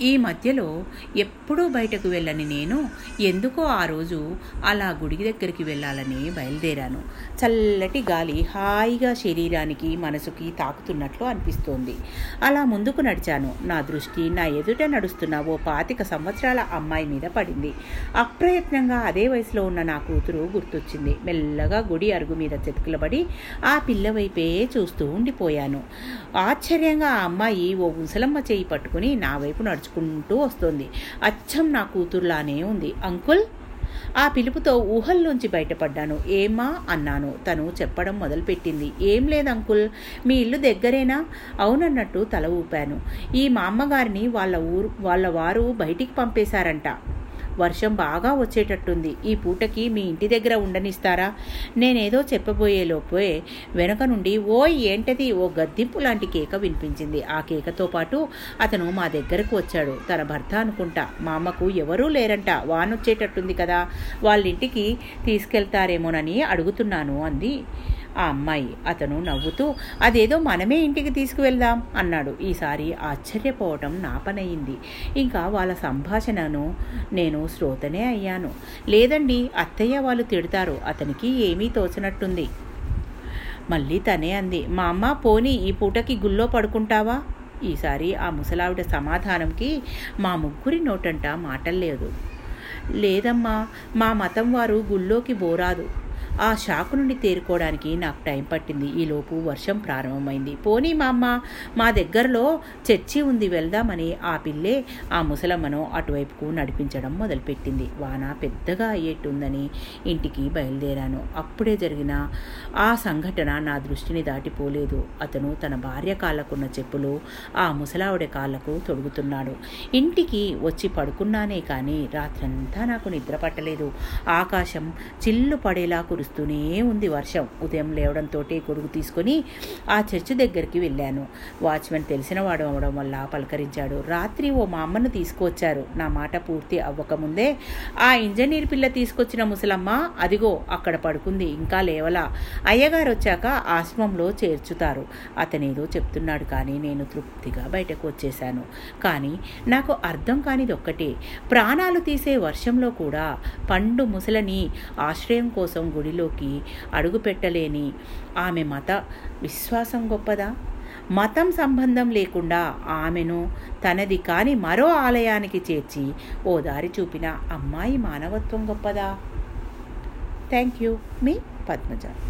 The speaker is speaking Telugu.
ఈ మధ్యలో ఎప్పుడూ బయటకు వెళ్ళని నేను ఎందుకో ఆ రోజు అలా గుడి దగ్గరికి వెళ్ళాలని బయలుదేరాను. చల్లటి గాలి హాయిగా శరీరానికి మనసుకి తాకుతున్నట్లు అనిపిస్తోంది. అలా ముందుకు నడిచాను. నా దృష్టి నా ఎదుట నడుస్తున్న ఓ పాతిక సంవత్సరాల అమ్మాయి మీద పడింది. అప్రయత్నంగా అదే వయసులో ఉన్న నా కూతురు గుర్తొచ్చింది. మెల్లగా గుడి అరుగు మీద చెతుకులబడి ఆ పిల్ల వైపే చూస్తూ ఉండిపోయాను. ఆశ్చర్యంగా ఆ అమ్మాయి ఓ ముసలమ్మ చేయి పట్టుకుని నా వైపు నడుచుకుంటూ వస్తోంది. అచ్చం నా కూతురులానే ఉంది. అంకుల్? ఆ పిలుపుతో ఊహల్లోంచి బయటపడ్డాను. ఏమా? అన్నాను. తను చెప్పడం మొదలుపెట్టింది. ఏం లేదు అంకుల్. మీ ఇల్లు దగ్గరేనా? అవునన్నట్టు తల ఊపాను. ఈ మా అమ్మగారిని వాళ్ళ ఊరు వాళ్ళ వారు బయటికి పంపేశారంట. వర్షం బాగా వచ్చేటట్టుంది. ఈ పూటకి మీ ఇంటి దగ్గర ఉండనిస్తారా? నేనేదో చెప్పబోయేలోపే వెనక నుండి ఓ ఏంటది? ఓ గద్దింపు లాంటి కేక వినిపించింది. ఆ కేకతో పాటు అతను మా దగ్గరకు వచ్చాడు. తన భర్త అనుకుంటా. మా అమ్మకు ఎవరూ లేరంట. వానొచ్చేటట్టుంది కదా. వాళ్ళ ఇంటికి తీసుకెళ్తారేమోనని అడుగుతున్నాను అంది. ఆ అమ్మాయి అతను నవ్వుతూ అదేదో మనమే ఇంటికి తీసుకువెళ్దాం అన్నాడు. ఈసారి ఆశ్చర్యపోవటం నా పనయింది. ఇంకా వాళ్ళ సంభాషణను నేను శ్రోతనే అయ్యాను. లేదండి అత్తయ్య వాళ్ళు తిడతారు. అతనికి ఏమీ తోచనట్టుంది. మళ్ళీ తనే అంది మా అమ్మ పోనీ ఈ పూటకి గుళ్ళో పడుకుంటావా? ఈసారి ఆ ముసలావిడ సమాధానంకి మా ముగ్గురి నోటంట మాటల్లేదు. లేదమ్మా మా మతం వారు గుళ్ళోకి బోరాదు. ఆ షాకు నుండి తేరుకోవడానికి నాకు టైం పట్టింది. ఈలోపు వర్షం ప్రారంభమైంది. పోనీ మా అమ్మ మా దగ్గరలో చర్చి ఉంది వెళ్దామని ఆ పిల్లే ఆ ముసలమ్మను అటువైపుకు నడిపించడం మొదలుపెట్టింది. వాన పెద్దగా అయ్యేట్టుందని ఇంటికి బయలుదేరాను. అప్పుడే జరిగిన ఆ సంఘటన నా దృష్టిని దాటిపోలేదు. అతను తన భార్య కాళ్ళకున్న చెప్పులు ఆ ముసలావిడ కాళ్ళకు తొడుగుతున్నాడు. ఇంటికి వచ్చి పడుకున్నానే కానీ రాత్రంతా నాకు నిద్ర పట్టలేదు. ఆకాశం చిల్లు పడేలా కురుస్తూనే ఉంది వర్షం. ఉదయం లేవడంతో కొడుకు తీసుకొని ఆ చర్చి దగ్గరికి వెళ్ళాను. వాచ్మెన్ తెలిసినవాడు అవడం వల్ల పలకరించాడు. రాత్రి ఓ మా అమ్మను తీసుకువచ్చారు. నా మాట పూర్తి అవ్వకముందే ఆ ఇంజనీర్ పిల్ల తీసుకొచ్చిన ముసలమ్మ అదిగో అక్కడ పడుకుంది ఇంకా లేవలా. అయ్యగారు వచ్చాక ఆశ్రమంలో చేర్చుతారు. అతనేదో చెప్తున్నాడు కానీ నేను తృప్తిగా బయటకు వచ్చేశాను. కానీ నాకు అర్థం కానిది ఒక్కటే. ప్రాణాలు తీసే వర్షంలో కూడా పండు ముసలని ఆశ్రయం కోసం గుడిలోకి అడుగుపెట్టలేని ఆమె మత విశ్వాసం గొప్పదా? మతం సంబంధం లేకుండా ఆమెను తనది కాని మరో ఆలయానికి చేర్చి ఓ దారి చూపిన అమ్మాయి మానవత్వం గొప్పదా? థ్యాంక్ యూ మీ పద్మజ.